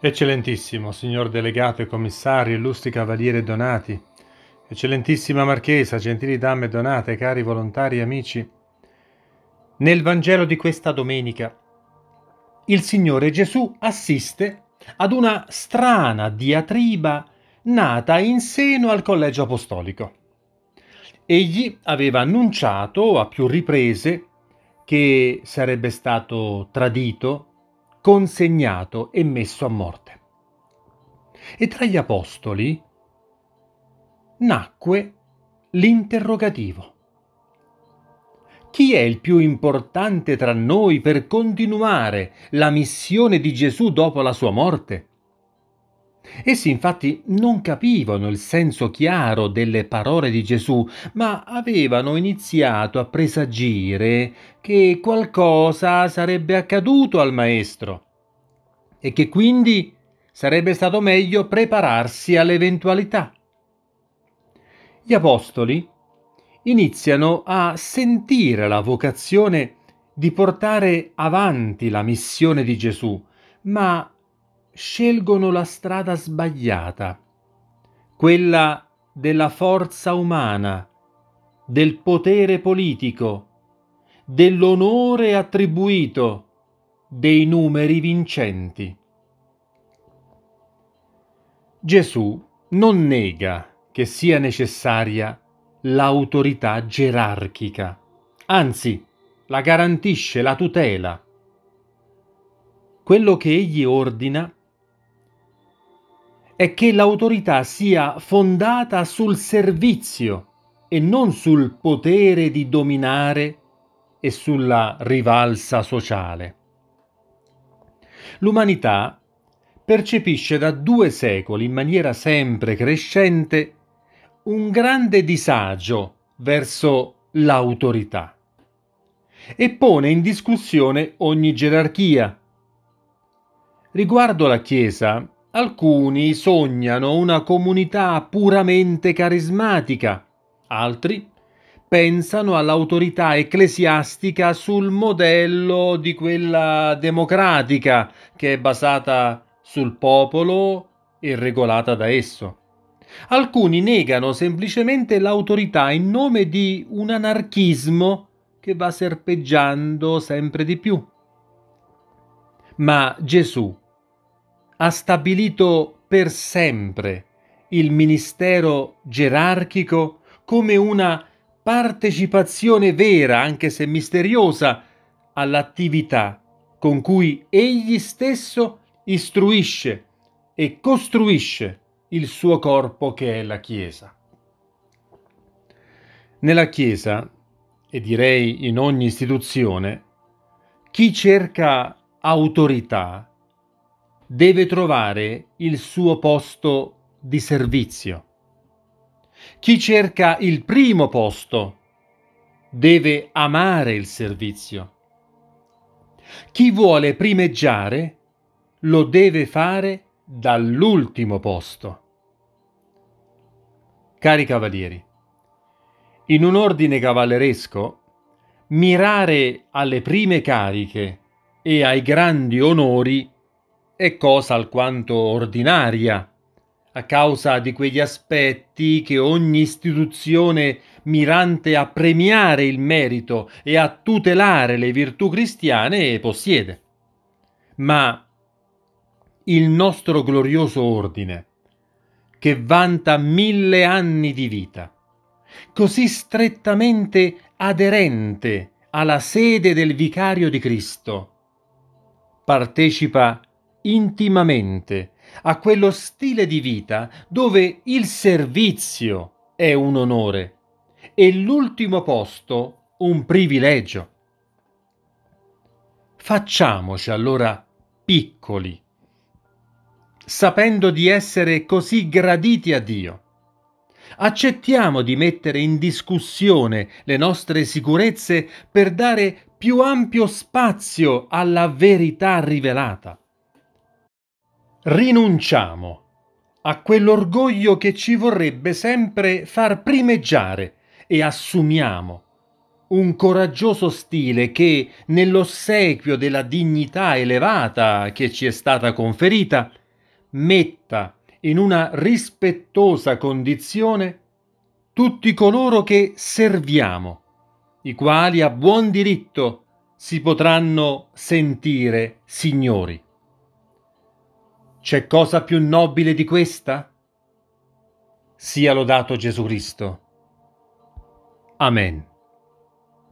Eccellentissimo, signor delegato e commissario, illustri cavalieri donati, eccellentissima marchesa, gentili dame donate, cari volontari e amici, nel Vangelo di questa domenica il Signore Gesù assiste ad una strana diatriba nata in seno al collegio apostolico. Egli aveva annunciato a più riprese che sarebbe stato tradito consegnato e messo a morte. E tra gli apostoli nacque l'interrogativo. Chi è il più importante tra noi per continuare la missione di Gesù dopo la sua morte? Essi infatti non capivano il senso chiaro delle parole di Gesù, ma avevano iniziato a presagire che qualcosa sarebbe accaduto al Maestro e che quindi sarebbe stato meglio prepararsi all'eventualità. Gli Apostoli iniziano a sentire la vocazione di portare avanti la missione di Gesù, ma scelgono la strada sbagliata, quella della forza umana, del potere politico, dell'onore attribuito, dei numeri vincenti. Gesù non nega che sia necessaria l'autorità gerarchica, anzi la garantisce, la tutela. Quello che egli ordina è che l'autorità sia fondata sul servizio e non sul potere di dominare e sulla rivalsa sociale. L'umanità percepisce da due secoli in maniera sempre crescente un grande disagio verso l'autorità e pone in discussione ogni gerarchia. Riguardo la Chiesa, Alcuni sognano una comunità puramente carismatica, altri pensano all'autorità ecclesiastica sul modello di quella democratica che è basata sul popolo e regolata da esso. Alcuni negano semplicemente l'autorità in nome di un anarchismo che va serpeggiando sempre di più. Ma Gesù ha stabilito per sempre il ministero gerarchico come una partecipazione vera, anche se misteriosa, all'attività con cui egli stesso istruisce e costruisce il suo corpo che è la Chiesa. Nella Chiesa, e direi in ogni istituzione, chi cerca autorità deve trovare il suo posto di servizio. Chi cerca il primo posto deve amare il servizio. Chi vuole primeggiare lo deve fare dall'ultimo posto. Cari cavalieri, in un ordine cavalleresco, mirare alle prime cariche e ai grandi onori è cosa alquanto ordinaria, a causa di quegli aspetti che ogni istituzione mirante a premiare il merito e a tutelare le virtù cristiane possiede. Ma il nostro glorioso ordine, che vanta mille anni di vita, così strettamente aderente alla sede del vicario di Cristo, partecipa intimamente a quello stile di vita dove il servizio è un onore e l'ultimo posto un privilegio. Facciamoci allora piccoli, sapendo di essere così graditi a Dio. Accettiamo di mettere in discussione le nostre sicurezze per dare più ampio spazio alla verità rivelata rinunciamo a quell'orgoglio che ci vorrebbe sempre far primeggiare e assumiamo un coraggioso stile che, nell'ossequio della dignità elevata che ci è stata conferita, metta in una rispettosa condizione tutti coloro che serviamo, i quali a buon diritto si potranno sentire signori. C'è cosa più nobile di questa? Sia lodato Gesù Cristo. Amen.